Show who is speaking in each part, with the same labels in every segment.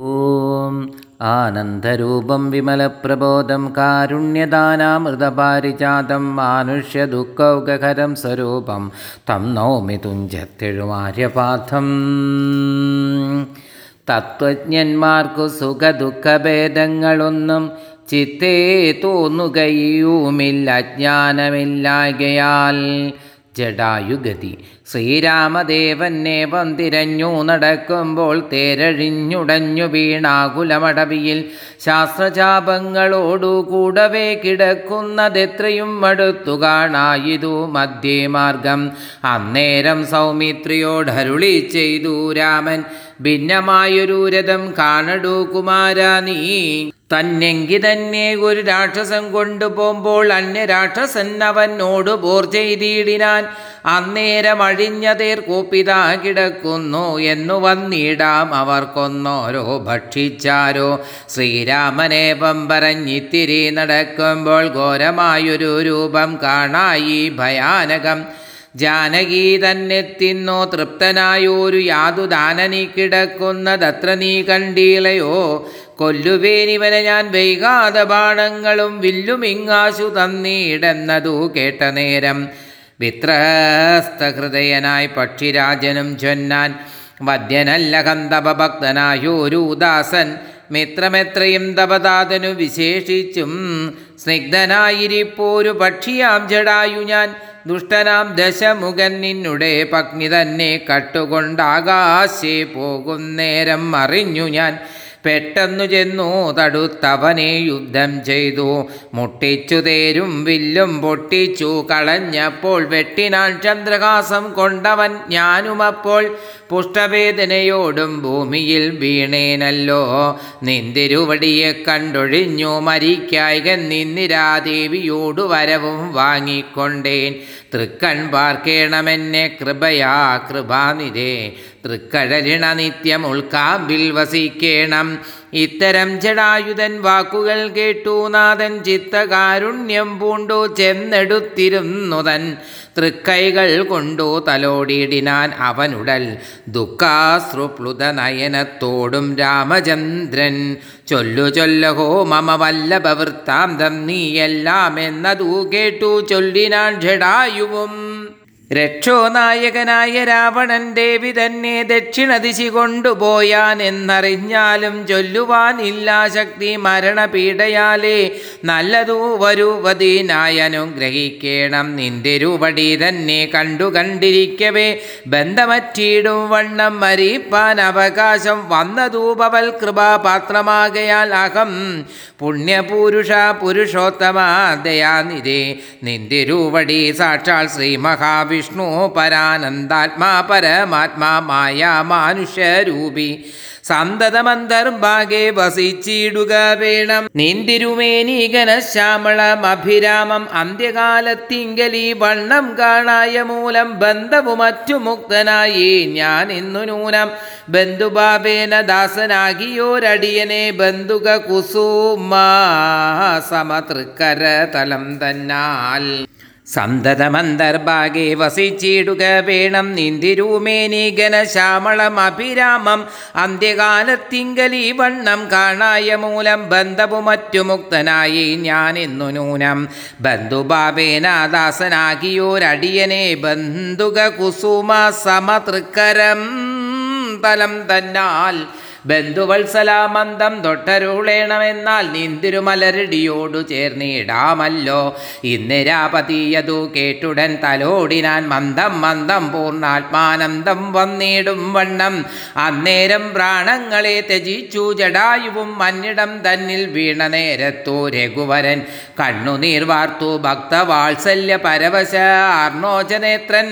Speaker 1: ഓം ആനന്ദരൂപം വിമലപ്രബോധം കാരുണ്യദാനാമൃതപാരിജാതം മാനുഷ്യദുഃഖൗകഹരം സ്വരൂപം തം നൗമി തുഞ്ചത്തെഴുമാര്യപാഥം തത്വജ്ഞന്മാർക്കു സുഖദുഃഖഭേദങ്ങളൊന്നും ചിത്തേ തോന്നുകയുമില്ല അജ്ഞാനമില്ലാകയാൽ ജഡായുഗതി ശ്രീരാമദേവന്നേവം തിരഞ്ഞു നടക്കുമ്പോൾ തേരഴിഞ്ഞുടഞ്ഞു വീണാകുലമടവിയിൽ ശാസ്ത്രചാപങ്ങളോടു കൂടവേ കിടക്കുന്നതെത്രയും അടുത്തു കാണായിതു മധ്യേമാർഗം. അന്നേരം സൗമിത്രിയോടരുളി ചെയ്തു രാമൻ ഭിന്നമായൊരു രഥം കാണടു കുമാര നീ. തന്നെങ്കി തന്നെ ഒരു രാക്ഷസൻ കൊണ്ടുപോകുമ്പോൾ അന്യരാക്ഷസൻ അവനോട് പോർ ചെയ്തിടിനാൻ. അന്നേരം അഴിഞ്ഞതേർ കൂപ്പിതാ കിടക്കുന്നു എന്നു വന്നിടാം അവർക്കൊന്നോരോ ഭക്ഷിച്ചാരോ. ശ്രീരാമനെ പമ്പരഞ്ഞിത്തിരി നടക്കുമ്പോൾ ഘോരമായൊരു രൂപം കാണായി ഭയാനകം. ജാനകി തന്നെ തിന്നോ തൃപ്തനായോരു യാതുദാനനി കിടക്കുന്നതത്ര നീ കണ്ടീളയോ. കൊല്ലുവേനിവനെ ഞാൻ വൈകാതെ ബാണങ്ങളും വില്ലുമിങ്ങാശു തന്നീടെന്നതു കേട്ട നേരം വിത്രസ്തഹൃദയനായി പക്ഷിരാജനും ചൊന്നാൻ വദ്യനല്ല കന്തപഭക്തനായോരുദാസൻ മിത്രമെത്രയും തപതാതനു വിശേഷിച്ചും സ്നിഗ്ധനായിരിപ്പോരു പക്ഷിയാം ജടായു ഞാൻ. ദുഷ്ടനാം ദശമുഖൻ നിന്നുടെ പഗ്നി തന്നെ കട്ടുകൊണ്ടാകാശേ പോകുന്നേരം അറിഞ്ഞു ഞാൻ. പെട്ടെന്നു ചെന്നു തടുത്തവനെ യുദ്ധം ചെയ്തു. മുട്ടിച്ചു തേരും വില്ലും പൊട്ടിച്ചു. കളഞ്ഞപ്പോൾ വെട്ടിനാൽ ചന്ദ്രഹാസം കൊണ്ടവൻ ഞാനുമപ്പോൾ പുഷ്ടവേദനയോടും ഭൂമിയിൽ വീണേനല്ലോ. നിന്തിരുവടിയെ കണ്ടൊഴിഞ്ഞു മരിക്കായിക നിന്നിരാദേവിയോടു വരവും വാങ്ങിക്കൊണ്ടേൻ. തൃക്കൺ പാർക്കേണമെന്നെ കൃപയാ കൃപാനിരേ തൃക്കഴലിണ നിത്യം ഉൾക്കാമ്പിൽ വസിക്കേണം. ഇത്തരം ജടായുധൻ വാക്കുകൾ കേട്ടു നാഥൻ ചിത്തകാരുണ്യം പൂണ്ടു ചെന്നെടുത്തിരുന്നുതൻ. തൃക്കൈകൾ കൊണ്ടു തലോടിയിടിനാൻ അവനുടൽ ദുഃഖാശ്രുപ്ലുത നയനത്തോടും രാമചന്ദ്രൻ. ചൊല്ലു ചൊല്ലഹോ മമ വല്ലഭവൃത്താന്തം നീയെല്ലാം എന്നതു കേട്ടു ചൊല്ലിനാൻ ജടായുവും. രക്ഷോനായകനായ രാവണൻ ദേവി തന്നെ ദക്ഷിണദിശി കൊണ്ടുപോയാൻ എന്നറിഞ്ഞാലും ചൊല്ലുവാനില്ല ശക്തി മരണപീഡയാലേ. നല്ലതു വരുവതീനായി അനുഗ്രഹിക്കേണം. നിന്റെ രൂപടി തന്നെ കണ്ടു കണ്ടിരിക്കവേ. ബന്ധമറ്റിയിടും വണ്ണം മരിപ്പാൻ അവകാശം. വന്നതൂപവൽ കൃപാപാത്രമാകയാൽ അഹം. പുണ്യപുരുഷ പുരുഷോത്തമ ദയാനിധേ. നിന്റെ രൂപടി സാക്ഷാൽ ശ്രീ മഹാവിഷ്ണു പരാനന്ദാത്മാ പരമാത്മാ മായ മാനുഷ്യരൂപി. സന്തതമന്തർഭാഗെ വസിച്ചിടുക വേണം. നിന്തിരുമേനീകനശ്യാമളമഭിരാമം അന്ത്യകാലത്തിങ്കലി വണ്ണം കാണായ മൂലം ബന്ധവും മറ്റു മുക്തനായി ഞാൻ ഇന്നു നൂനം. ബന്ധുബാബേന ദാസനാകിയോരടിയനെ ബന്ധുക കുസുമ സമതൃക്കര തലം തന്നാൽ. സന്തതമന്തർഭാഗെ വസിച്ചിടുക വേണം നിന്തിരൂമേനി ശ്യാമളം അഭിരാമം. അന്ത്യകാലത്തിങ്കലി വണ്ണം കാണായ മൂലം ബന്ധവും മറ്റു മുക്തനായി ഞാൻ എന്നു നൂനം ബന്ധുബാബേനാദാസനാകിയോരടിയനെ ബന്ധുക കുസുമ സമതൃക്കരം തലം തന്നാൽ ബന്ധുവത്സലാമന്ദം തൊട്ടരുളേണമെന്നാൽ നിന്തിരുമലരടിയോടു ചേർന്നിടാമല്ലോ. ഇന്നിരാപതീയതു കേട്ടുടൻ തലോടിനാൻ മന്ദം മന്ദം പൂർണാത്മാനന്ദം വന്നിടും വണ്ണം. അന്നേരം പ്രാണങ്ങളെ ത്യജിച്ചു ജടായുവും മന്നിടം തന്നിൽ വീണ നേരത്തു രഘുവരൻ. കണ്ണുനീർ വാർത്തു ഭക്തവാത്സല്യ പരവശ അർണോചനേത്രൻ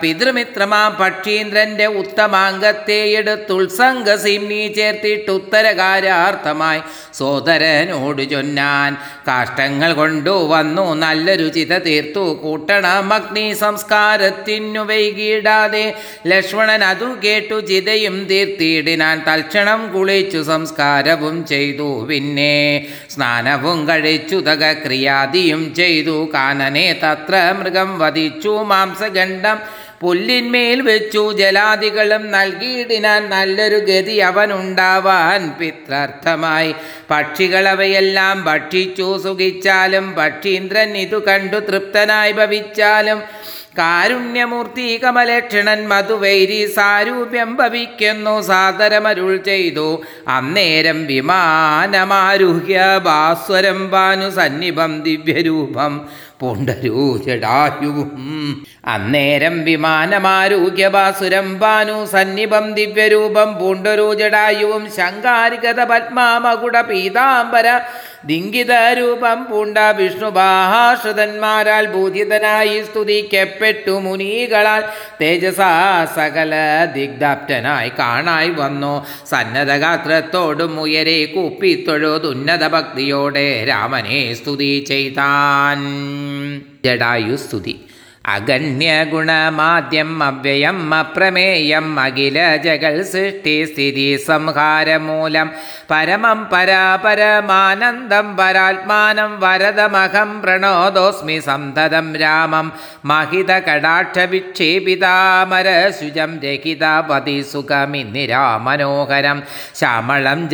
Speaker 1: പിതൃമിത്രമാ പക്ഷീന്ദ്രന്റെ ഉത്തമാംഗത്തെ എടുത്തുത്സംഗ സിംനി ചേർത്തിട്ട് ഉത്തരകാരാർത്ഥമായി സോദരനോട് ചൊന്നാൻ കാഷ്ടങ്ങൾ കൊണ്ടുവന്നു നല്ല രുചിത തീർത്തു. കൂട്ടണം അഗ്നി സംസ്കാരത്തിനു വൈകിടാതെ ലക്ഷ്മണൻ അതു കേട്ടു ചിതയും തീർത്തിയിടിനാൻ തൽക്ഷണം കുളിച്ചു സംസ്കാരവും ചെയ്തു. പിന്നെ സ്നാനവും കഴിച്ചു തക ക്രിയാദിയും ചെയ്തു. കാനനെ തത്ര മൃഗം വധിച്ചു മാംസഗണ്ഡം പുല്ലിന്മേൽ വെച്ചു ജലാദികളും നൽകിയിടിനാൻ നല്ലൊരു ഗതി അവനുണ്ടാവാൻ പിത്രാർത്ഥമായി. പക്ഷികളവയെല്ലാം ഭക്ഷിച്ചു സുഖിച്ചാലും പക്ഷീന്ദ്രൻ ഇതു കണ്ടു തൃപ്തനായി ഭവിച്ചാലും കാരുണ്യമൂർത്തി കമലക്ഷണൻ മധുവൈരി സാരൂപ്യം ഭവിക്കുന്നു സാദരമരുൾ ചെയ്തു. അന്നേരം വിമാനമാരുഹ്യ ഭാസ്വരം ഭാനു സന്നിഭം ദിവ്യരൂപം പുണ്ടരൂജടായുവും അന്നേരം വിമാനമാരോഗ്യവാസുരം ഭാനു സന്നിഭം ദിവ്യരൂപം പൂണ്ടരൂജടായുവും ശങ്കാരികത പത്മാമകുട പീതാംബര ദിങ്കിത രൂപം പൂണ്ട വിഷ്ണുബാഹാശ്രിതന്മാരാൽ ബോധിതനായി സ്തുതിക്കപ്പെട്ടു മുനികളാൽ തേജസാ സകല ദിഗ്ധാപ്തനായി കാണായി വന്നു. സന്നദ്ധഗാത്രത്തോടും ഉയരെ കൂപ്പിത്തൊഴുതുന്നത ഭക്തിയോടെ രാമനെ സ്തുതി ചെയ്താൻ. ജടായു സ്തുതി അഗണ്യഗുണമാദ്യം അവ്യയം അപ്രമേയം അഖില ജഗൽ സൃഷ്ടി സ്ഥിതി സംഹാരമൂലം പരമം പരാപരമാനന്ദം പരാത്മാനം വരദമഹം പ്രണോദോസ്മി സന്തതം രാമം. മഹിത കടാക്ഷ വിക്ഷേപിതാമരശുജം രഹിതപതി സുഖമിന്നിരാമനോഹരം ശ്യാമളം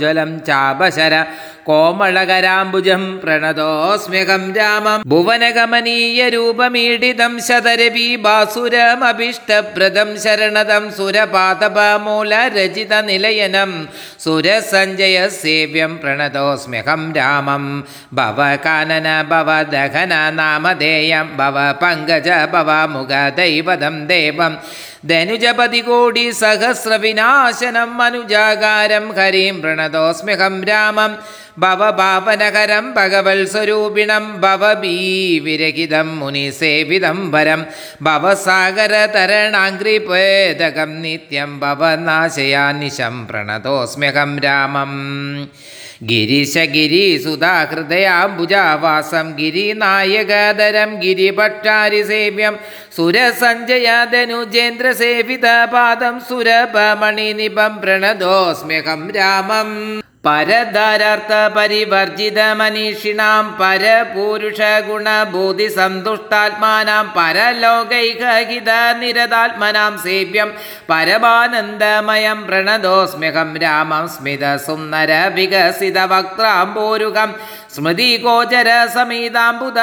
Speaker 1: ജലം ചാപശര കോമളകരാംബുജം പ്രണതോസ്മ്യകം രാമം. ഭുവനഗമനീയ രൂപമീഡിതം ശതരവി ബാസുരമഭിഷ്ടപ്രദം ശരണതം സുരപാതപമൂല രചിത നിലയനം സുരസഞ്ജയ സേവ്യം പ്രണതോസ്മ്യഹം രാമം. ഭവ കാനന ഭവ ദഹന നാമധേയം ഭവ പങ്കജ ഭവ മുഖ ദൈവതം ദേവം ധനുജപതി കോടി സഹസ്രവിനാശനം അനുജാകാരം ഹരിം പ്രണതോസ്മ്യഹം രാമം ഭവപാപനകരം ഭഗവൽ സ്വരൂപിണം ഭവഭീവിരഹിതം മുനിസേവിതം വരം ഭവസാഗര തരണാഗ്രിപേദകം നിത്യം ഭവനാശയാനിശം പ്രണതോസ്മ്യഹം രാമം ഗിരീശഗിരീസുധാഹൃദയാംബുജാവാസം ഗിരിനായകധരം ഗിരിഭട്ടാരിസേവ്യം സുരസഞ്ജയാധനുജേന്ദ്രസേവിതപാദം സുരഭമണിനിപം പ്രണതോസ്മ്യഹം രാമം. പരധാരാർത്ഥ പരിവർജിത മനീഷിണാം പരപൂരുഷ ഗുണബോധി സന്തുഷ്ടാത്മാനാം പരലോകൈകഹിത നിരതാത്മനാം സേവ്യം പരമാനന്ദമയം പ്രണതോസ്മ്യഹം രാമം സ്മിത സുന്ദര വികസിത വക്രാംബോരുകം സ്മൃതി ഗോചര സമീതാംബുത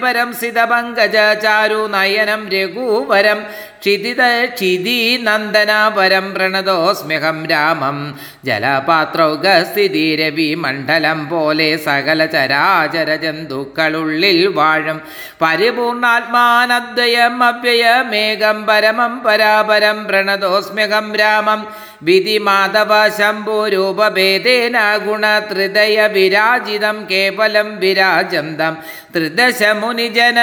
Speaker 1: പരം സിത പങ്കജ ചാരു നയനം രഘുവരം ക്ഷിതിത ക്ഷിതി നന്ദനാപരം പ്രണതോസ്മ്യഹം രാമം. ജലപാത്രൗകസ്ഥിതി രവി മണ്ഡലം പോലെ സകല ചരാചര ജന്തുക്കളുള്ളിൽ വാഴും. പരിപൂർണാത്മാനദ്വയം അവ്യയമേകം പരമം പരാപരം പ്രണതോസ്മ്യഹം രാമം. വിധി മാധവ ശംഭുരൂപഭേദേന ഗുണത്രിതയ വിരാജിതം കേവലം വിരാജന്തം. ത്രിദശ മുനിജന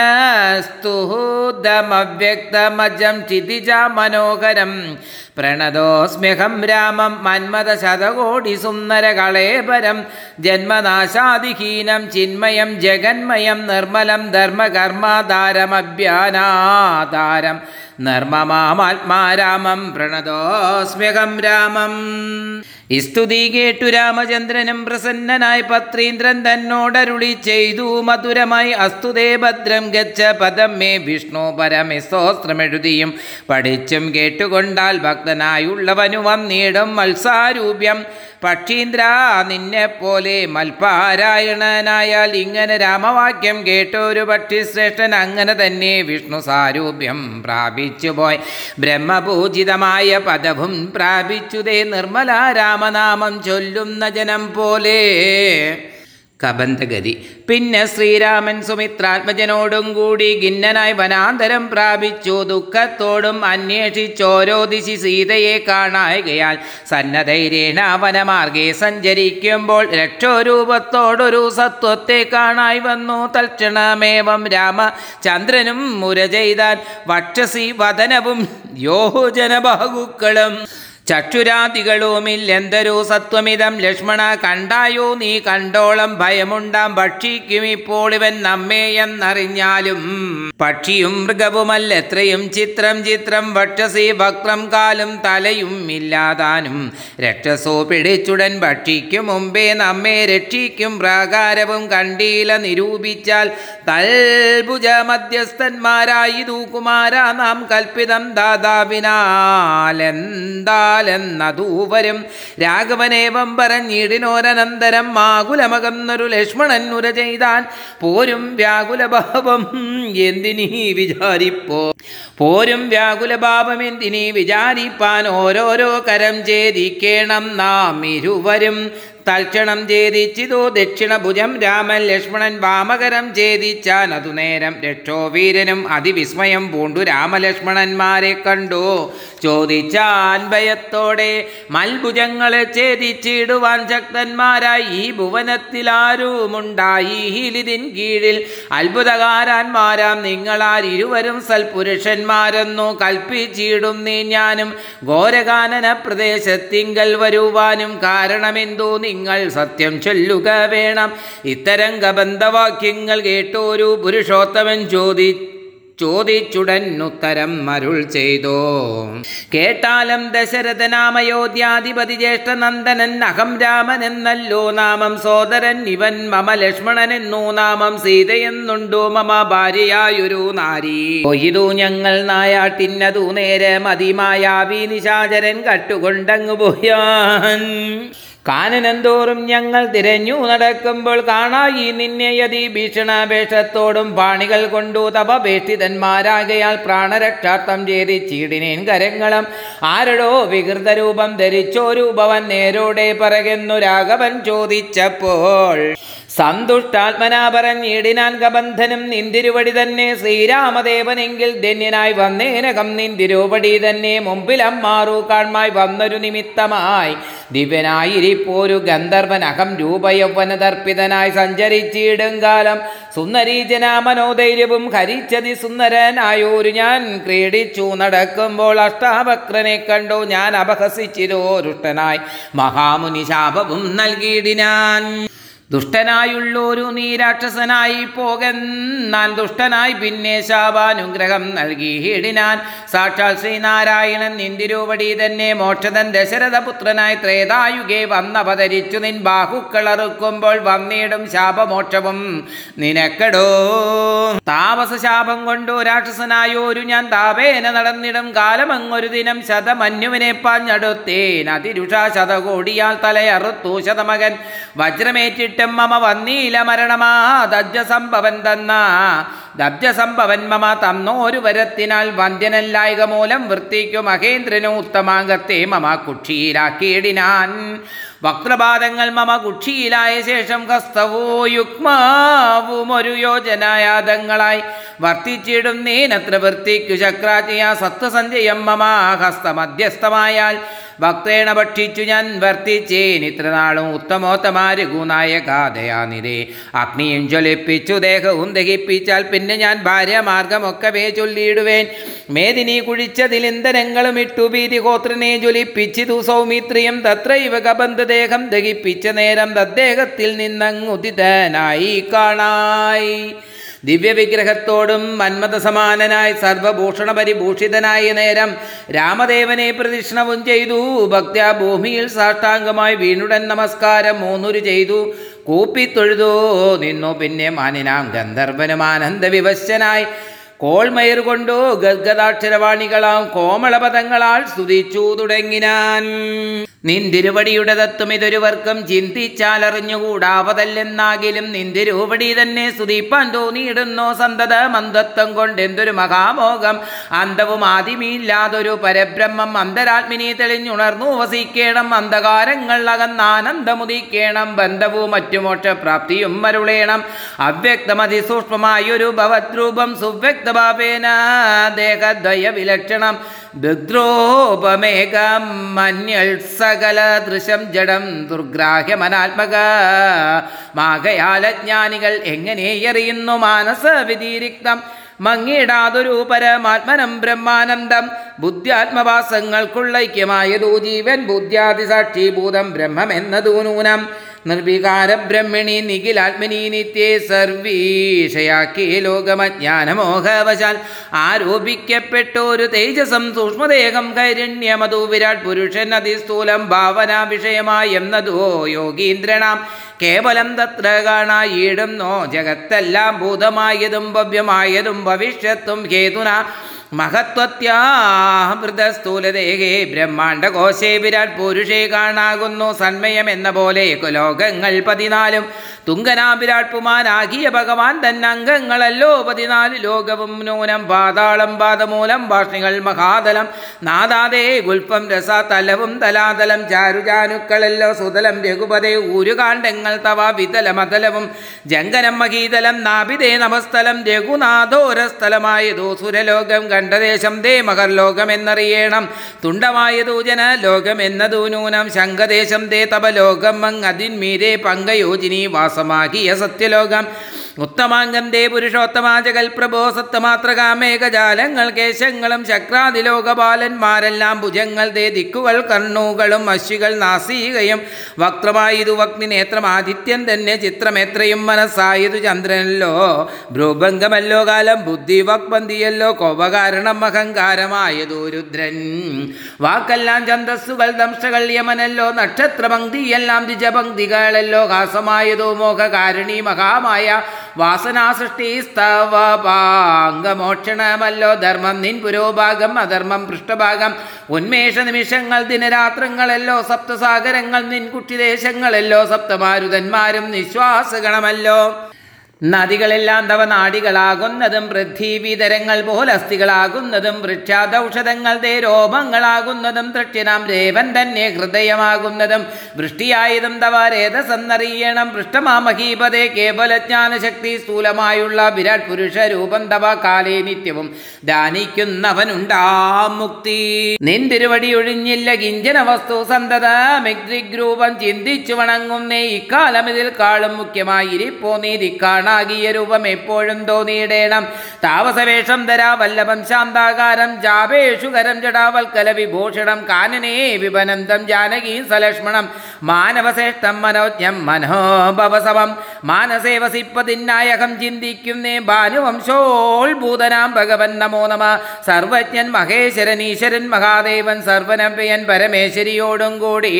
Speaker 1: ക്ഷിതിജ മനോഹരം. പ്രണതോസ്മ്യഹം രാമം മന്മത ശതകോടി സുന്ദര കളേപരം ജന്മനാശാദിഹീനം ചിന്മയം ജഗന്മയം നിർമ്മലം ധർമ്മകർമാധാരമഭ്യാനാധാരം. നർമ്മമാത്മാരാമം പ്രണതോസ്മ്യകം രാമം. സ്തുതി കേട്ടു രാമചന്ദ്രനും പ്രസന്നനായി പത്രീന്ദ്രൻ തന്നോടരുളി ചെയ്തു. മധുരമായി അസ്തുതേ ഭദ്രം ഗച്ച പദം മേ വിഷ്ണു പരമേ സ്തോത്രമെഴുതിയും പഠിച്ചും കേട്ടുകൊണ്ടാൽ ഭക്തനായുള്ളവനു വന്നിടും മത്സാരൂപ്യം. പക്ഷീന്ദ്ര നിന്നെ പോലെ മൽപാരായണനായാൽ ഇങ്ങനെ രാമവാക്യം കേട്ടൊരു പക്ഷിശ്രേഷ്ഠൻ അങ്ങനെ തന്നെ വിഷ്ണു സാരൂപ്യം പ്രാപിച്ചുപോയി. ബ്രഹ്മപൂജിതമായ പദവും പ്രാപിച്ചുതേ നിർമ്മല രാമനാമം ചൊല്ലുന്ന ജനം പോലെ. കബന്ധഗതി. പിന്നെ ശ്രീരാമൻ സുമിത്രാത്മജനോടും കൂടി ഗിന്നനായി വനാന്തരം പ്രാപിച്ചു. ദുഃഖത്തോടും അന്വേഷിച്ചോരോ ദിശി സീതയെ കാണായകയാൽ സന്നദ്ധൈര്യേണ വനമാർഗെ സഞ്ചരിക്കുമ്പോൾ രക്ഷോരൂപത്തോടൊരു സത്വത്തെ കാണായി വന്നു. തൽക്ഷണമേവം രാമചന്ദ്രനും മുര ചെയ്താൽ വക്ഷസി വദനവും യോജന ബാഹുക്കളും ചക്ഷുരാദികളുമില്ലെന്തൊരു സത്വമിതം ലക്ഷ്മണ കണ്ടായോ നീ കണ്ടോളം ഭയമുണ്ടാം ഭക്ഷിക്കും ഇപ്പോൾ ഇവൻ നമ്മെ എന്നറിഞ്ഞാലും പക്ഷിയും മൃഗവുമല്ല എത്രയും ചിത്രം ചിത്രം വക്ഷസി വക്രം കാലും തലയും ഇല്ലാതാനും. രക്ഷസോ പിടിച്ചുടൻ ഭക്ഷിക്കും മുമ്പേ നമ്മെ രക്ഷിക്കും. പ്രാകാരവും കണ്ടീല നിരൂപിച്ചാൽ തൽഭുജ മധ്യസ്ഥന്മാരായി തൂക്കുമാര നാം കൽപ്പിതം ദാതാവിനാലെന്താലെന്നതൂവരും രാഘവനേവം പറഞ്ഞിടിനോരനന്തരം മാകുലമകന്നൊരു ലക്ഷ്മണൻ ഉര ചെയ്താൻ പോരും വ്യാകുലഭാവം എന്തിനീ വിചാരിപ്പോ? പോരും വ്യാകുലഭാവം എന്തിനീ വിചാരിപ്പാൻ ഓരോരോ കരം ചേരിക്കേണം നാം ഇരുവരും. തൽക്ഷണം ഛേദിച്ചിതു. ദക്ഷിണഭുജം രാമൻ ലക്ഷ്മണൻ വാമകരം ഛേദിച്ചാൻ അതു നേരം രക്ഷോവീരനും അതിവിസ്മയം പൂണ്ടു രാമലക്ഷ്മണന്മാരെ കണ്ടു. ചോദിച്ചാൻ ഭയത്തോടെ മൽഭുജങ്ങളെ ഛേദിച്ചിടുവാൻ ശക്തന്മാരായി. ഈ ഭുവനത്തിൽ ആരുമുണ്ടായി ഇതിൻ കീഴിൽ അത്ഭുതകാരന്മാരാം നിങ്ങളാരിരുവരും സൽപുരുഷന്മാരെന്നു കൽപ്പിച്ചിടും നീ ഞാനും. ഘോരകാനന പ്രദേശത്തിങ്കൽ വരുവാനും കാരണമെന്തോ? നിങ്ങൾ സത്യം ചൊല്ലുക വേണം. ഇത്തരം കബന്ധവാക്യങ്ങൾ കേട്ടോരു പുരുഷോത്തമൻ ചോദി ചോദിച്ചുടൻ ഉത്തരം അരുൾ ചെയ്തോ. കേട്ടാലം ദശരഥനാമയോധ്യാധിപതി ജ്യേഷ്ഠനന്ദനൻ അഹം രാമൻ എന്നല്ലോ നാമം സോദരൻ ഇവൻ മമ ലക്ഷ്മണൻ എന്നോ നാമം സീതയെന്നുണ്ടോ മമ ഭാര്യയായൊരു നാരി. ഇതു ഞങ്ങൾ നായാട്ടിന്നതു നേരെ മതിമായാവി നിശാചരൻ കട്ടുകൊണ്ടങ്ങു പോയാൻ. കാനനന്തോറും ഞങ്ങൾ തിരഞ്ഞു നടക്കുമ്പോൾ കാണായി നിന്നെ യതി ഭീഷണാപേക്ഷത്തോടും പാണികൾ കൊണ്ടു തപപേക്ഷിതന്മാരാകയാൽ പ്രാണരക്ഷാർത്ഥം ചെയ്തി ചീടിനേൻ കരങ്ങളും. ആരടോ വികൃത രൂപം ധരിച്ചോരു ഭവൻ നേരോടെ പറകെന്നു രാഘവൻ ചോദിച്ചപ്പോൾ. സന്തുഷ്ടാത്മനാ പറഞ്ഞിടിനാൻ കബന്ധനും നിന്തിരുവടി തന്നെ. ശ്രീരാമദേവനെങ്കിൽ ധന്യനായി വന്നേനകം നിന്തിരുവടി തന്നെ. മുമ്പിലം മാറൂ കാൺമായി വന്നൊരു നിമിത്തമായി. ദിവ്യനായിരിപ്പോരു ഗന്ധർവൻ അഹം രൂപയൗവനതർപ്പിതനായി സഞ്ചരിച്ചിടും കാലം. സുന്ദരീജന മനോധൈര്യവും ഹരിച്ചതി സുന്ദരനായോരു ഞാൻ ക്രീഡിച്ചു. നടക്കുമ്പോൾ അഷ്ടാവക്രനെ കണ്ടു. ഞാൻ അപഹസിച്ചിരോരുഷ്ടനായി. മഹാമുനി ശാപവും നൽകിയിടിനാൻ. ദുഷ്ടനായുള്ളൊരു നീ രാക്ഷസനായി പോകെന്നാൻ ദുഷ്ടനായി പിന്നെ ശാപാനുഗ്രഹം നൽകി ഹീടിനാൻ സാക്ഷാൽ ശ്രീനാരായണൻ നിന്തിരൂപടി തന്നെ മോക്ഷതൻ ദശരഥപുത്രനായി ത്രേതായുഗേ വന്നപതരിച്ചു. നിൻ ബാഹുക്കളറുക്കുമ്പോൾ വന്നിടും ശാപമോക്ഷവും നിനക്കടോ. താമസ ശാപം കൊണ്ടു രാക്ഷസനായോരു ഞാൻ താപേന നടന്നിടും. കാലമങ്ങൊരു ദിനം ശതമന്യുവിനെ പാഞ്ഞടുത്തേൻ. അതിരുഷ ശതകോടിയാൽ തലയറുത്തു ശതമകൻ. വജ്രമേറ്റിട്ടും മമ വന്നീല മരണമാ ദജ്ജ സംഭവൻ തന്ന. ദബ്ജ സംഭവൻ മമ തന്നോരു വരത്തിനാൽ വന്ധ്യനല്ലായക മൂലം വൃത്തിക്കു മഹേന്ദ്രനു ഉത്തമാംഗത്തെ മമ കുക്ഷിയിലാക്കിയിടിനാൻ വക്രപാദങ്ങൾ മമ കുക്ഷിയിലായ ശേഷം ഹസ്തവോ യുക്മാവും ഒരു യോജനായാതങ്ങളായി വർത്തിച്ചിടും നീനത്ര വൃത്തിക്കു ചക്രാചിയ സത്വസഞ്ജയം മമ ഹസ്തമധ്യസ്ഥമായാൽ ഭക്തേണ ഭക്ഷിച്ചു ഞാൻ വർത്തിച്ചേൻ. ഇത്ര നാളും ഉത്തമോത്തമാരുനായകാതയാനിതേ അഗ്നിയും ജ്വലിപ്പിച്ചു ദേഹവും ദഹിപ്പിച്ചാൽ പിന്നെ ഞാൻ ഭാര്യ മാർഗമൊക്കവേ ചൊല്ലിയിടുവേൻ. മേദിനി കുഴിച്ചതിൽ ഇന്ധനങ്ങളും ഇട്ടു ഭീതിഹോത്രനെ ജ്വലിപ്പിച്ചിതു. സൗമിത്രിയും തത്ര കബന്ധദേഹം ദഹിപ്പിച്ച നേരം തദ്ദേഹത്തിൽ നിന്നങ്ങുദിതനായി കാണായി. ദിവ്യവിഗ്രഹത്തോടും മന്മത സമാനനായി സർവഭൂഷണ പരിഭൂഷിതനായ നേരം രാമദേവനെ പ്രദക്ഷിണവും ചെയ്തു. ഭക്ത്യാ ഭൂമിയിൽ സാഷ്ടാംഗമായി വീണുടൻ നമസ്കാരം മൂന്നുരു ചെയ്തു. കൂപ്പിത്തൊഴുതോ. നിന്നു പിന്നെ മാനിനാം ഗന്ധർവനും ആനന്ദവിവശനായി. കോൾമയർ കൊണ്ടു ഗദ്ഗദാക്ഷരവാണികളാം കോമളപദങ്ങളാൽ സ്തുതിച്ചു തുടങ്ങിനാൻ. നിന്തിരുവടിയുടെ തത്വം ഇതൊരുവർക്കും ചിന്തിച്ചാൽ അറിഞ്ഞുകൂടാവതല്ലെന്നാകിലും നിന്തിരുവടി തന്നെ സ്തുതിപ്പാൻ തോന്നിയിടുന്നോ സന്തത മന്ദത്വം കൊണ്ട് എന്തൊരു മഹാമോഹം. അന്തവും ആദിമില്ലാതൊരു പരബ്രഹ്മം അന്തരാത്മിനി തെളിഞ്ഞുണർന്നു വസിക്കേണം. അന്ധകാരങ്ങൾ അകന്നാനന്ദമുദിക്കേണം ബന്ധവും മറ്റു മോക്ഷപ്രാപ്തിയും മരുളേണം അവ്യക്തമതിസൂക്ഷ്മമായൊരു ഭവദ്രൂപം സുവ്യക്തഭാവേന ദേഹദ്വയ വിലക്ഷണം ദുദ്രോപമേകം മന്യൾ സകല ദൃശം ജഡം ദുർഗ്രാഹ്യമനാത്മക. മാകയാലജ്ഞാനികൾ എങ്ങനെ എറിയുന്നു മാനസ വ്യതിരിക്തം? മങ്ങിയിടാതൊരു പരമാത്മനം ബ്രഹ്മാനന്ദം. ബുദ്ധ്യാത്മവാസങ്ങൾക്കുള്ള ഐക്യമായതു ജീവൻ ബുദ്ധ്യാതിസാക്ഷി ഭൂതം ബ്രഹ്മമെന്നതു നൂനം നിർവികാര ബ്രഹ്മിണി നിഖിലാത്മനി നിത്യേ സർവീഷയാക്കി ലോകമജ്ഞാനമോഹവശാൽ ആരോപിക്കപ്പെട്ടൊരു തേജസം സൂക്ഷ്മദേഹം കൈരണ്യമതു വിരാട് പുരുഷൻ അതിസ്ഥൂലം ഭാവന വിഷയമായെന്നതോ യോഗീന്ദ്രണാം കേവലം തത്ര കാണായിടുന്നോ ജഗത്തെല്ലാം ഭൂതമായതും ഭവ്യമായതും ഭവിഷ്യത്തും ഹേതുന മഹത്വത്യാമൃതസ്ഥൂലദേഹേ ബ്രഹ്മാണ്ട കോശേ വിരാട് പുരുഷേ കാണാകുന്നു സന്മയം എന്ന പോലെ ലോകങ്ങൾ പതിനാലും. തുങ്കനാ വിരാട് പുമാനാകിയ ഭഗവാൻ തൻ അംഗങ്ങളല്ലോ. പതിനാല് ലോകവും നൂനം പാതാളം പാദമൂലം ഭാഷണികൾ മഹാതലം. നാദാദേ ഗുൽപ്പം രസാതലവും തലാതലം ചാരുചാനുക്കളല്ലോ. സുതലം രഘുപതേ ഊരുകാണ്ഡങ്ങൾ തവ വിതലമതലവും ജങ്കനം മഹീതലം നാഭിതേ നമസ്ഥലം രഘുനാഥോരസ്ഥലമായതോ സുരലോകം കണ്ഠദേശം ദേ മകർ ലോകമെന്നറിയണം. തുണ്ടമായ ദൂജന ലോകമെന്നതു നൂനം. ശംഖദേശം ദേ തപലോകം മങ് അതിന്മീരെ പങ്കയോജിനി വാസമാകിയ സത്യലോകം. ഉത്തമാംഗം ദേ പുരുഷോത്തമാജകൽ പ്രഭോ സത്തമാത്രകാമേകജാലങ്ങൾ കേശങ്ങളും ശക്രാതിലോകപാലന്മാരെല്ലാം ഭുജങ്ങൾ ദേ ദിക്കുകൾ കണ്ണുകളും അശ്വികൾ നാസീകയും വക്രമായതു വക്നി നേത്രം ആദിത്യൻ തന്നെ ചിത്രമേത്രയും മനസ്സായതു ചന്ദ്രനല്ലോ. ഭ്രൂഭംഗമല്ലോ കാലം ബുദ്ധി വക്പന്തിയല്ലോ കോപകാരണം അഹങ്കാരമായതു രുദ്രൻ. വാക്കെല്ലാം ഛന്തസ്സുകൾ ദംശകൾ യമനല്ലോ നക്ഷത്രപങ്ക്തിയെല്ലാം ദ്വിജപങ്ക്തികളല്ലോ ഹാസമായതോ മോഹകാരിണി മഹാമായ വാസനാസൃഷ്ടി സ്തവപാംഗമോക്ഷണമല്ലോ ധർമ്മം നിൻ പുരോഭാഗം അധർമ്മം പൃഷ്ഠഭാഗം. ഉന്മേഷ നിമിഷങ്ങൾ ദിനരാത്രങ്ങളല്ലോ. സപ്തസാഗരങ്ങൾ നിൻ കുട്ടിദേശങ്ങളല്ലോ സപ്തമാരുതന്മാരും നിശ്വാസഗണമല്ലോ. നദികളെല്ലാം തവ നാടികളാകുന്നതും പൃഥ്വീവിതരങ്ങൾ പോലസ്ഥികളാകുന്നതും വൃക്ഷാദൌഷധങ്ങൾ ദേരോപങ്ങളാകുന്നതും തൃക്ഷിനാം രേവൻ തന്നെ ഹൃദയമാകുന്നതും വൃഷ്ടിയായതും തവ രേതസെന്നറിയണം പൃഷ്ഠമാമഹീപതേ കേവലജ്ഞാനശക്തി സ്ഥൂലമായുള്ള വിരാട് പുരുഷ രൂപം തവ കാലേ നിത്യവും ദാനിക്കുന്നവനുണ്ടാ മുക്തി. നിന്തിരുവടി ഒഴിഞ്ഞില്ല കിഞ്ചന വസ്തു സന്തത മെഗ്രിഗ്രൂപം ചിന്തിച്ചു വണങ്ങുന്നേ ഇക്കാലം ഇതിൽ കാളും മുഖ്യമായിരിപ്പോ നീ ദിക്കാണ രൂപം എപ്പോഴും തോന്നിയിടേണം. താമസവേഷം ധരാ വല്ലഭം ശാന്താകാരം ജാപേഷുകരം ജടാവൽക്കല വിഭൂഷണം കാനനേ വിപനന്തം ജാനകീ സലക്ഷ്മണം. മാനവശ്രേഷ്ഠം മനോജ്ഞം മനോഭവസവം. മാനസേ വസിപ്പതിന്നായകം ചിന്തിക്കുന്നേ ഭാനുവംശോത്ഭൂതനാം ഭഗവൻ നമോ നമ. സർവജ്ഞൻ മഹേശ്വരൻ ഈശ്വരൻ മഹാദേവൻ സർവനഭയൻ പരമേശ്വരിയോടും കൂടി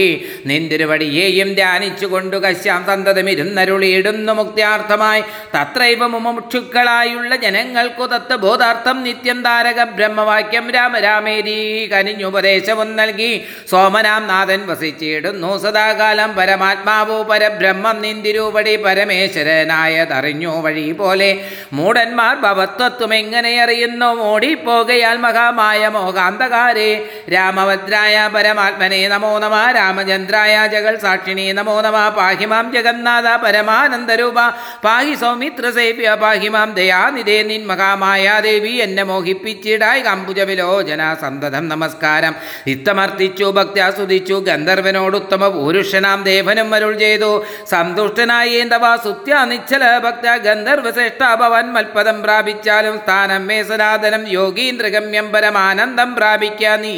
Speaker 1: നിന്തിരുവടിയെയും ധ്യാനിച്ചുകൊണ്ടു കശ്യാം സന്തതമിരുന്നരുളിയിടുന്നു മുക്തിയാർത്ഥമായി. തത്രൈവ മുമുക്ഷുക്കളായുള്ള ജനങ്ങൾക്കു തത്വബോധാർത്ഥം നിത്യം താരക ബ്രഹ്മവാക്യം രാമ രാമേരി കനിഞ്ഞുപദേശവും നൽകി. സോമനാം നാഥൻ വസിച്ചിടുന്നു. സദാകാലം പരമാത്മാവോ പരബ്രഹ്മം നിന്തിരൂപടി പരമേശ്വരനായതറിഞ്ഞു വഴി പോലെ. മൂടന്മാർ ഭവത്വത്വം എങ്ങനെ അറിയുന്നു? ഓടിപ്പോകയാൽ മഹാമായ മോകാന്തകാരേ രാമഭദ്രായ പരമാത്മനെ നമോ നമ. രാമചന്ദ്രായ ജഗൽ സാക്ഷിണി നമോ നമ. പാഹിമാം ജഗന്നാഥ പരമാനന്ദരൂപ. പാഹി സൗമിത്രസേവ്യ പാഹിമാം ദയാനിധേ നിൻ മഹാമായാദേവി എന്നെ മോഹിപ്പിച്ചിടായി കമ്പുജവിലോചന സന്തതം നമസ്കാരം. ഇത്തമർത്തിച്ചു ഭക്ത്യാസ്വദിച്ചു ഗന്ധർവനോട് ഉത്തമ പുരുഷനാം ദേവനും അരുൾ ചെയ്തു. സന്തുഷ്ടനായി എന്തവ സുത്യ നിശ്ചല ഭക്ത ഗന്ധർവശ്രേഷ്ഠ ഭവൻ മൽപദം പ്രാപിച്ചാലും സ്ഥാനം മേ സനാതനം യോഗീന്ദ്രഗമ്യം പരമാനന്ദം പ്രാപിക്ക നീ.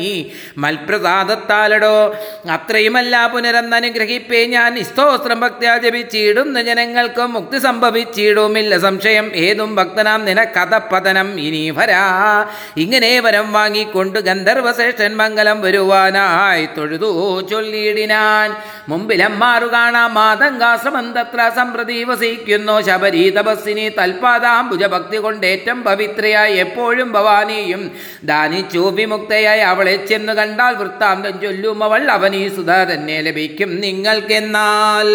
Speaker 1: മൽപ്രസാദത്താലടോ അത്രയുമല്ല പുനരന്നനുഗ്രഹിപ്പേ ഞാൻ. നിസ്തോസ്ത്രം ഭക്ത്യാ ജപിച്ചിടുന്ന ജനങ്ങൾക്കും മുക്തി സംഭവിച്ചിടുമില്ല സംശയം ഏതും ഭക്തനാം നിനക്കഥപ്പതനം ഇനി വരാ. ഇങ്ങനെ വരം വാങ്ങിക്കൊണ്ട് ഗന്ധർവശ്രേഷ്ഠൻ മംഗലം വരുവാനായി തൊഴുതു ചൊല്ലിയിടിനാൻ. മുമ്പിലമ്മാറു കാണാം മാതങ്കാശ്രമം തത്ര സംപ്രതി വസിക്കുന്നു ശബരി തപസ്സിനി തൽപാദാംബുജ ഭക്തി കൊണ്ടേറ്റം പവിത്രയായി എപ്പോഴും ഭവാനിയും ദാനിച്ചു വിമുക്തയായി അവളെ ചെന്ന് കണ്ടാൽ വൃത്താന്തം ചൊല്ലും അവൾ അവനീ സുധ തന്നെ ലഭിക്കും നിങ്ങൾക്കെന്നാൽ.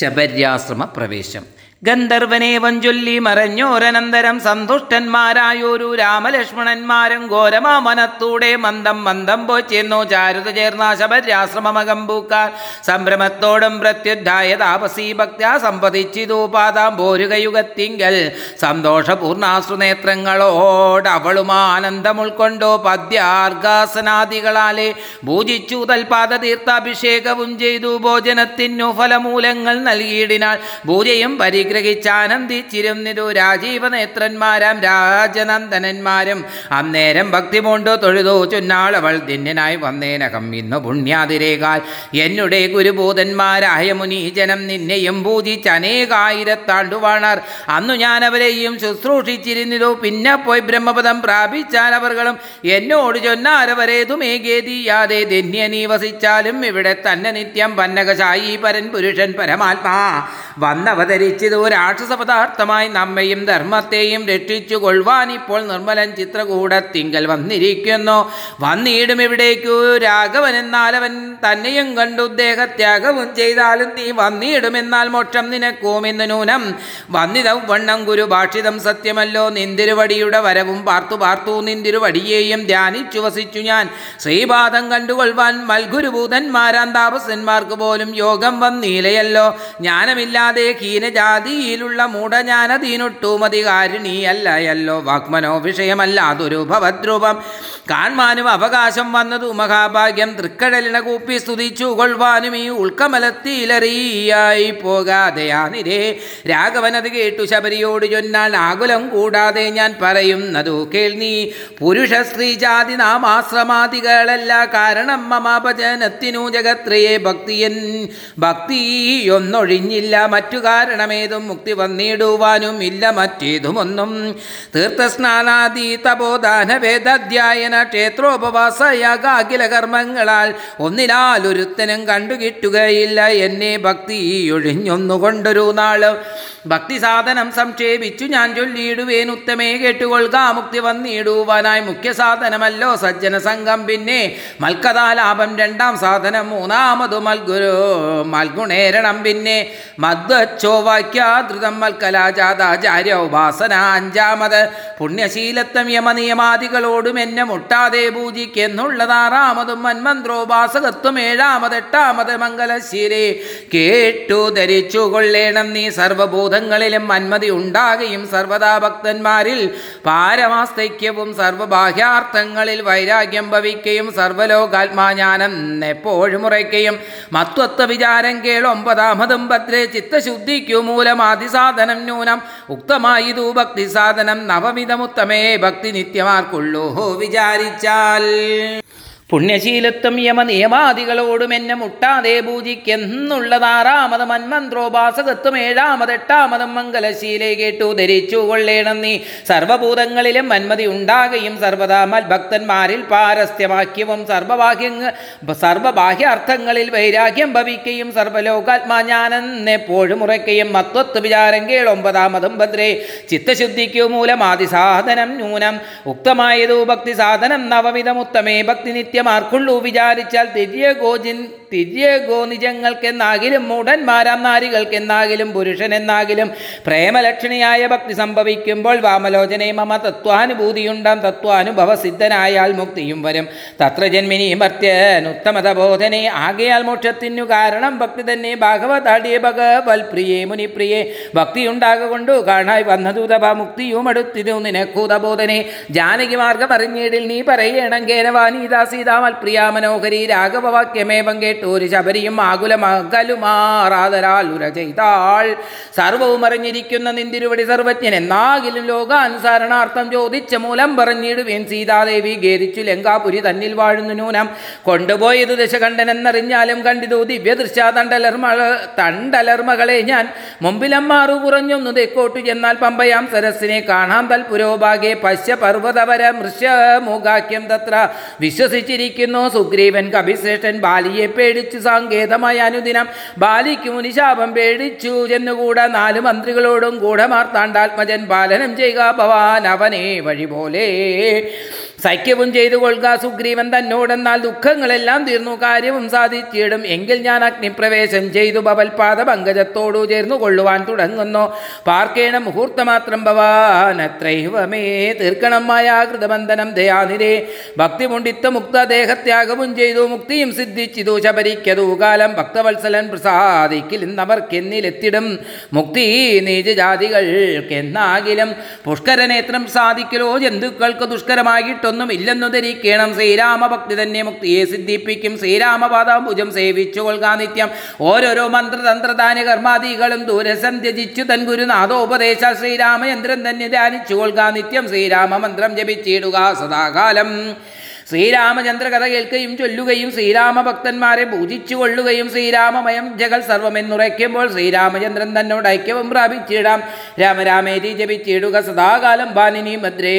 Speaker 1: ശബര്യാശ്രമ പ്രവേശം ഗന്ധർവനേവം വഞ്ചൊല്ലി മറഞ്ഞോരനന്തരം സന്തുഷ്ടന്മാരായൊരു രാമലക്ഷ്മണന്മാരും ഘോരമാമനത്തൂടെ മന്ദം മന്ദം പോച്ചെന്നു ചാരുത ചേർന്ന ശബര്യാശ്രമമകമ്പൂക്കാർ സംഭ്രമത്തോടും പ്രത്യുദ്ധായ താപസീ ഭക്ത്യാ സമ്പതിച്ചിതു പാതാം പോരുകയുഗത്തിങ്കൽ സന്തോഷപൂർണാശ്രുനേത്രങ്ങളോട് അവളും ആനന്ദം ഉൾക്കൊണ്ടു പദ്യാർഗാസനാദികളാലെ പൂജിച്ചു തൽപാദ തീർത്ഥാഭിഷേകവും ചെയ്തു ഭോജനത്തിനു ഫലമൂലങ്ങൾ നൽകിയിടിനാൾ പൂജയും പരിഗ്രഹ പരിഗ്രഹിച്ചാനന്ദിച്ചിരുന്നിരു രാജീവനേത്രന്മാരാം രാജനന്ദനന്മാരും. അന്നേരം ഭക്തി പൂണ്ടു തൊഴുതു ചുന്നാളവൾ ധന്യനായി വന്നേനകം ഇന്നു പുണ്യാതിരേകാൽ. എന്നുടെ ഗുരുഭൂതന്മാരായ മുനീജനം നിന്നെയും പൂജിച്ച് അനേകായിരത്താണ്ടുവാണർ അന്നു ഞാൻ അവരെയും ശുശ്രൂഷിച്ചിരുന്നിരു. പിന്നെ പോയി ബ്രഹ്മപദം പ്രാപിച്ചാൽ അവർകളും എന്നോട് ചൊന്നാരവരേതുമേകേതിയാതെ ധന്യനീ വസിച്ചാലും ഇവിടെ തന്നെ നിത്യം പന്നകശായി പരൻ പുരുഷൻ പരമാത്മാ. വന്നവതരിച്ചത് രാക്ഷസ പദാർത്ഥമായി നമ്മയും ധർമ്മത്തെയും രക്ഷിച്ചു കൊള്ളുവാൻ ഇപ്പോൾ നിർമ്മലൻ ചിത്രകൂടത്തിങ്കൽ വന്നിരിക്കുന്നു. വന്നിടും ഇവിടേക്കു രാഘവൻ എന്നാൽ അവൻ തന്നെയും കണ്ടു. ദേഹത്യാഗവും ചെയ്താലും നീ വന്നിടുമെന്നാൽ മോക്ഷം നിനക്കുമെന്ന് നൂനം. വന്നിതം വണ്ണം ഗുരു ഭാഷിതം സത്യമല്ലോ. നിന്തിരുവടിയുടെ വരവും പാർത്തു പാർത്തു നിന്തിരുവടിയെയും ധ്യാനിച്ചു വസിച്ചു ഞാൻ. ശ്രീപാദം കണ്ടുകൊള്ളുവാൻ മൽഗുരുഭൂതന്മാരാം താപസന്മാർക്ക് പോലും യോഗം വന്നീലയല്ലോ ജ്ഞാനമില്ലാതെ ഹീനജാതിയിലുള്ള മൂഢജ്ഞാനതീനൊട്ടുമതികാരിണിയല്ലയല്ലോ വാക്മനോ വിഷയമല്ല അതൊരു ഭവദ്രൂപം. കാൺമാനും അവകാശം വന്നതു മഹാഭാഗ്യം. തൃക്കടലിനെ കൂപ്പി സ്തുതിച്ചു കൊള്ളുവാനും ഈ ഉൾക്കമലത്തിലറിയായി പോകാതെയാനിരേ രാഘവനത് കേട്ടു ശബരിയോട് ചൊന്നാൽ ആകുലം കൂടാതെ ഞാൻ പറയുന്നതു കേൾനീ. പുരുഷ സ്ത്രീ ജാതി നാമാശ്രമാദികളല്ല കാരണം മമാപചനത്തിനു ജഗത്രയെ ഭക്തിയൻ ഭക്തിയൊന്നൊഴിഞ്ഞില്ല മറ്റു കാരണമേതും മുക്തി വന്നിടുവാനും ഇല്ല മറ്റേതുമൊന്നും. തീർത്ഥസ്നാനാദി തപോദാന വേദാധ്യായന ക്ഷേത്രോപവാസ യാഗാഖില കർമ്മങ്ങളാൽ ഒന്നിനാൽ ഒരുത്തനും കണ്ടുകിട്ടുകയില്ല. എന്നെ ഭക്തി ഒഴിഞ്ഞൊന്നുകൊണ്ടൊരു നാൾ ഭക്തി സാധനം സംക്ഷേപിച്ചു ഞാൻ ചൊല്ലിയിടുവേൻ. ഉത്തമേ കേട്ടുകൊള്ളുക മുക്തി വന്നിടുവാനായി മുഖ്യ സാധനമല്ലോ സജ്ജന സംഘം. പിന്നെ മൽക്കഥാലാഭം രണ്ടാം സാധനം മൂന്നാമതു മൽഗുരു മൽഗുണേരണം. പിന്നെ മദ്വച്ചോവാക്യാധൃതം മൽക്കലാജാതാചാര്യ ഉപാസന. അഞ്ചാമത് പുണ്യശീലത്വം യമനിയമാദികളോടും എന്നെ മുട്ടാതെ പൂജിക്കെന്നുള്ളതാറാമതും മന്മന്ത്രോപാസകത്വം ഏഴാമത് എട്ടാമത് മംഗലശീലേ കേട്ടു ധരിച്ചു കൊള്ളേണം നീ സർവഭൂതങ്ങളിലും മന്മതി ഉണ്ടാകുകയും സർവദാ ഭക്തന്മാരിൽ പാരമാസ്തൈക്യവും സർവബാഹ്യാർത്ഥങ്ങളിൽ വൈരാഗ്യം ഭവിക്കുകയും സർവലോകാത്മാജ്ഞാനം എപ്പോഴും ഉറയ്ക്കുകയും മത്വത്വ വിചാരം കേൾ ഒമ്പതാമതും ഭദ്രേ ചിത്തശുദ്ധിക്കു മൂലമാതിസാധനം ന്യൂനം. ഉക്തമായിതു ഭക്തി സാധനം നവമിതമുത്തമേ ഭക്തി നിത്യമാർക്കുള്ളൂ. വിചാരിച്ചാൽ. പുണ്യശീലത്വം യമ നിയമാദികളോടും എന്നെ മുട്ടാതെ പൂജിക്കെന്നുള്ളതാറാമത് മന്മന്ത്രോപാസകത്വം ഏഴാമത് എട്ടാമതും മംഗലശീലെ കേട്ടു. ധരിച്ചു കൊള്ളേണം നീ. സർവഭൂതങ്ങളിലും മന്മതി ഉണ്ടാകുകയും സർവതാ മൽഭക്തന്മാരിൽ പാരസ്ഥ്യവാക്യവും സർവബാഹ്യങ്ങ സർവബാഹ്യാർത്ഥങ്ങളിൽ വൈരാഗ്യം ഭവിക്കുകയും സർവലോകാത്മാജ്ഞാനം എപ്പോഴും ഉറയ്ക്കുകയും മത്വത്വ വിചാരം കേളൊമ്പതാമതും ഭദ്രേ. ചിത്തശുദ്ധിക്കു മൂലമാതിസാധനം ന്യൂനം. ഉക്തമായതു ഭക്തി സാധനം നവവിധമുത്തമേ. ഭക്തി നിത്യമാർക്കുള്ളൂ വിചാരിച്ചാൽ തിര്യഗോജിൻ തിര്യഗോ നിജങ്ങൾക്കെന്നാകിലും മൂഢന്മാരാം നാരികൾക്കെന്നാകിലും പുരുഷനെന്നാകിലും പ്രേമലക്ഷണിയായ ഭക്തി സംഭവിക്കുമ്പോൾ വാമലോചനയും മമ തത്വാനുഭൂതിയുണ്ടാം തത്വാനുഭവ സിദ്ധനായാൽ മുക്തിയും വരും. തത്ര ജന്മിനി മർത്യൻ ഉത്തമത ബോധനെ ആകയാൽ മോക്ഷത്തിനു കാരണം ഭക്തി തന്നെ. ഭാഗവതാടിയ ഭഗവൽപ്രിയേ മുനിപ്രിയേ ഭക്തിയുണ്ടാകൊണ്ടു കാണായി വന്നതു തപ മുക്തിയും അടുത്തിരു നിനക്കൂതബോധനെ ജാനകി മാർഗം അറിഞ്ഞിടിൽ നീ പറയണം കേനവാനീതാ സീതാമൽ പ്രിയ മനോഹരി രാഘവവാക്യമേവം ഒരു ശബരിയും ആകുലമകലുമാറാതരാൽ ഉര ചെയ്താൾ. സർവവും അറിഞ്ഞിരിക്കുന്ന നിന്തിരുവടി സർവജ്ഞൻ എന്നാകിലും ലോകാനുസരണാർത്ഥം ചോദിച്ച മൂലം പറഞ്ഞിടുവേൻ. സീതാദേവി ഖേദിച്ചു ലങ്കാപുരി തന്നിൽ വാഴുന്നു നൂനം കൊണ്ടുപോയത് ദശകണ്ഠൻ എന്നറിഞ്ഞാലും കണ്ടിതു ദിവ്യ ദൃശ്യ തണ്ടലർമ തണ്ടലർമകളെ ഞാൻ. മുമ്പിലമ്മാറു കുറഞ്ഞൊന്നു തെക്കോട്ടു ചെന്നാൽ പമ്പയാം സരസിനെ കാണാം തൽപുരോഭാഗെ പശ്യ പർവതവര മൃശ്യമുഖാക്യം തത്ര വിശ്വസിച്ചിരിക്കുന്നു സുഗ്രീവൻ കപിശ്രേഷ്ഠൻ ബാലിയെ പേടിച്ചു. സാങ്കേതമായ അനുദിനം ബാലിക്ക് മുനിശാപം പേടിച്ചു. ചെന്നുകൂടെ നാല് മന്ത്രികളോടും ഗൂഢമാർത്താണ്ടാത്മജൻ പാലനം ചെയ്യുക ഭവാൻ അവനെ വഴി പോലെ. സഖ്യവും ചെയ്തു കൊള്ളുക സുഗ്രീവൻ തന്നോടെന്നാൽ ദുഃഖങ്ങളെല്ലാം തീർന്നു. കാര്യവും സാധിച്ചിടും. എങ്കിൽ ഞാൻ അഗ്നിപ്രവേശം ചെയ്തു. ഭവൽപാദ പങ്കജത്തോടു ചേർന്നു കൊള്ളുവാൻ തുടങ്ങുന്നു. പാർക്കേണ മുഹൂർത്തമാത്രം ഭവാൻ. അത്രൈവമേ തീർക്കണമായ കൃതബന്ധനം ദയാനിരേ ഭക്തിമുണ്ടിത്ത മുക്ത ദേഹത്യാഗവും ചെയ്തു മുക്തിയും സിദ്ധിച്ചിതു ശബരിക്കതു കാലം ഭക്തവത്സലൻ പ്രസാദിക്കിൽ ഇന്നവർക്കെന്നിലെത്തിടും. മുക്തി നീചജാതികൾക്കെന്നാകിലും പുഷ്കരനേത്രം സാധിക്കലോ ജന്തുക്കൾക്ക് ദുഷ്കരമായിട്ടൊന്നും ഇല്ലെന്നു ധരിക്കണം ശ്രീരാമഭക്തി തന്നെ മുക്തിയെ സിദ്ധിപ്പിക്കും. ശ്രീരാമപാദാംബുജം സേവിച്ചു നിത്യം. ഓരോരോ മന്ത്രതന്ത്രദാന കർമാദികളും ദൂരസം ത്യജിച്ചു തൻ ഗുരുനാഥോപദേശ ശ്രീരാമചന്ദ്രൻ തന്നെ ധ്യാനിച്ചു കൊൽകാ നിത്യം. ശ്രീരാമ മന്ത്രം ജപിച്ചിടുക സദാകാലം. ശ്രീരാമചന്ദ്ര കഥ കേൾക്കുകയും ചൊല്ലുകയും ശ്രീരാമ ഭക്തന്മാരെ പൂജിച്ചു കൊള്ളുകയും ശ്രീരാമമയം ജഗൽ സർവമെന്നുറയ്ക്കുമ്പോൾ ശ്രീരാമചന്ദ്രൻ തന്നോട് ഐക്യവും പ്രാപിച്ചിടാം. രാമരാമേതി ജപിച്ചിടുക സദാകാലം ബാനിനി ഭദ്രേ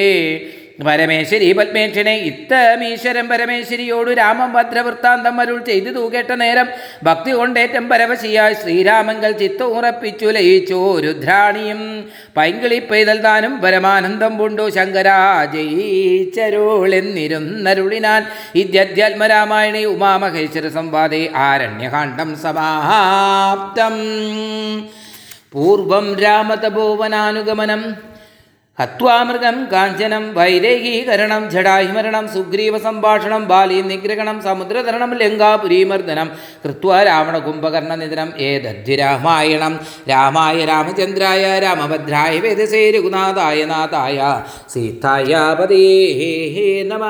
Speaker 1: പരമേശ്വരി പത്മേക്ഷനെ ഇത്തമീശ്വരം പരമേശ്വരിയോട് രാമം ഭദ്രവൃത്താന്തം അരുൾ ചെയ്തു തൂകേട്ട നേരം. ഭക്തി കൊണ്ടേറ്റം പരവശിയായി ശ്രീരാമങ്കൽ ചിത്തമുറപ്പിച്ചു ലയിച്ചു രുദ്രാണിയും. പൈങ്കിളി പെയ്തൽ താനും പരമാനന്ദം പൂണ്ടു. ശങ്കരാ ജയിച്ചരുളെന്നിരുന്നരുളിനാൻ ഇദ്യാത്മരാമായണി ഉമാമഹേശ്വര സംവാദേ ആരണ്യകാണ്ഡം സമാപ്തം. പൂർവം രാമതപോവനാനുഗമനം. ഹത്വാമൃഗം കാഞ്ചനം വൈരേഹീകരണം ജടാഹിമരണം സുഗ്രീവ സംഭാഷണം ബാലി നിഗ്രഹണം സമുദ്രതരണം ലങ്കാപുരീമർദ്ദനം കൃത്വ രാവണ കുംഭകർണ നിധനം ഏതദ്ധി രാമായണം രാമായ രാമചന്ദ്രായ രാമഭദ്രായ വേദസേ രഘുനാഥായ നാഥായ സീതായ പതേ നമ.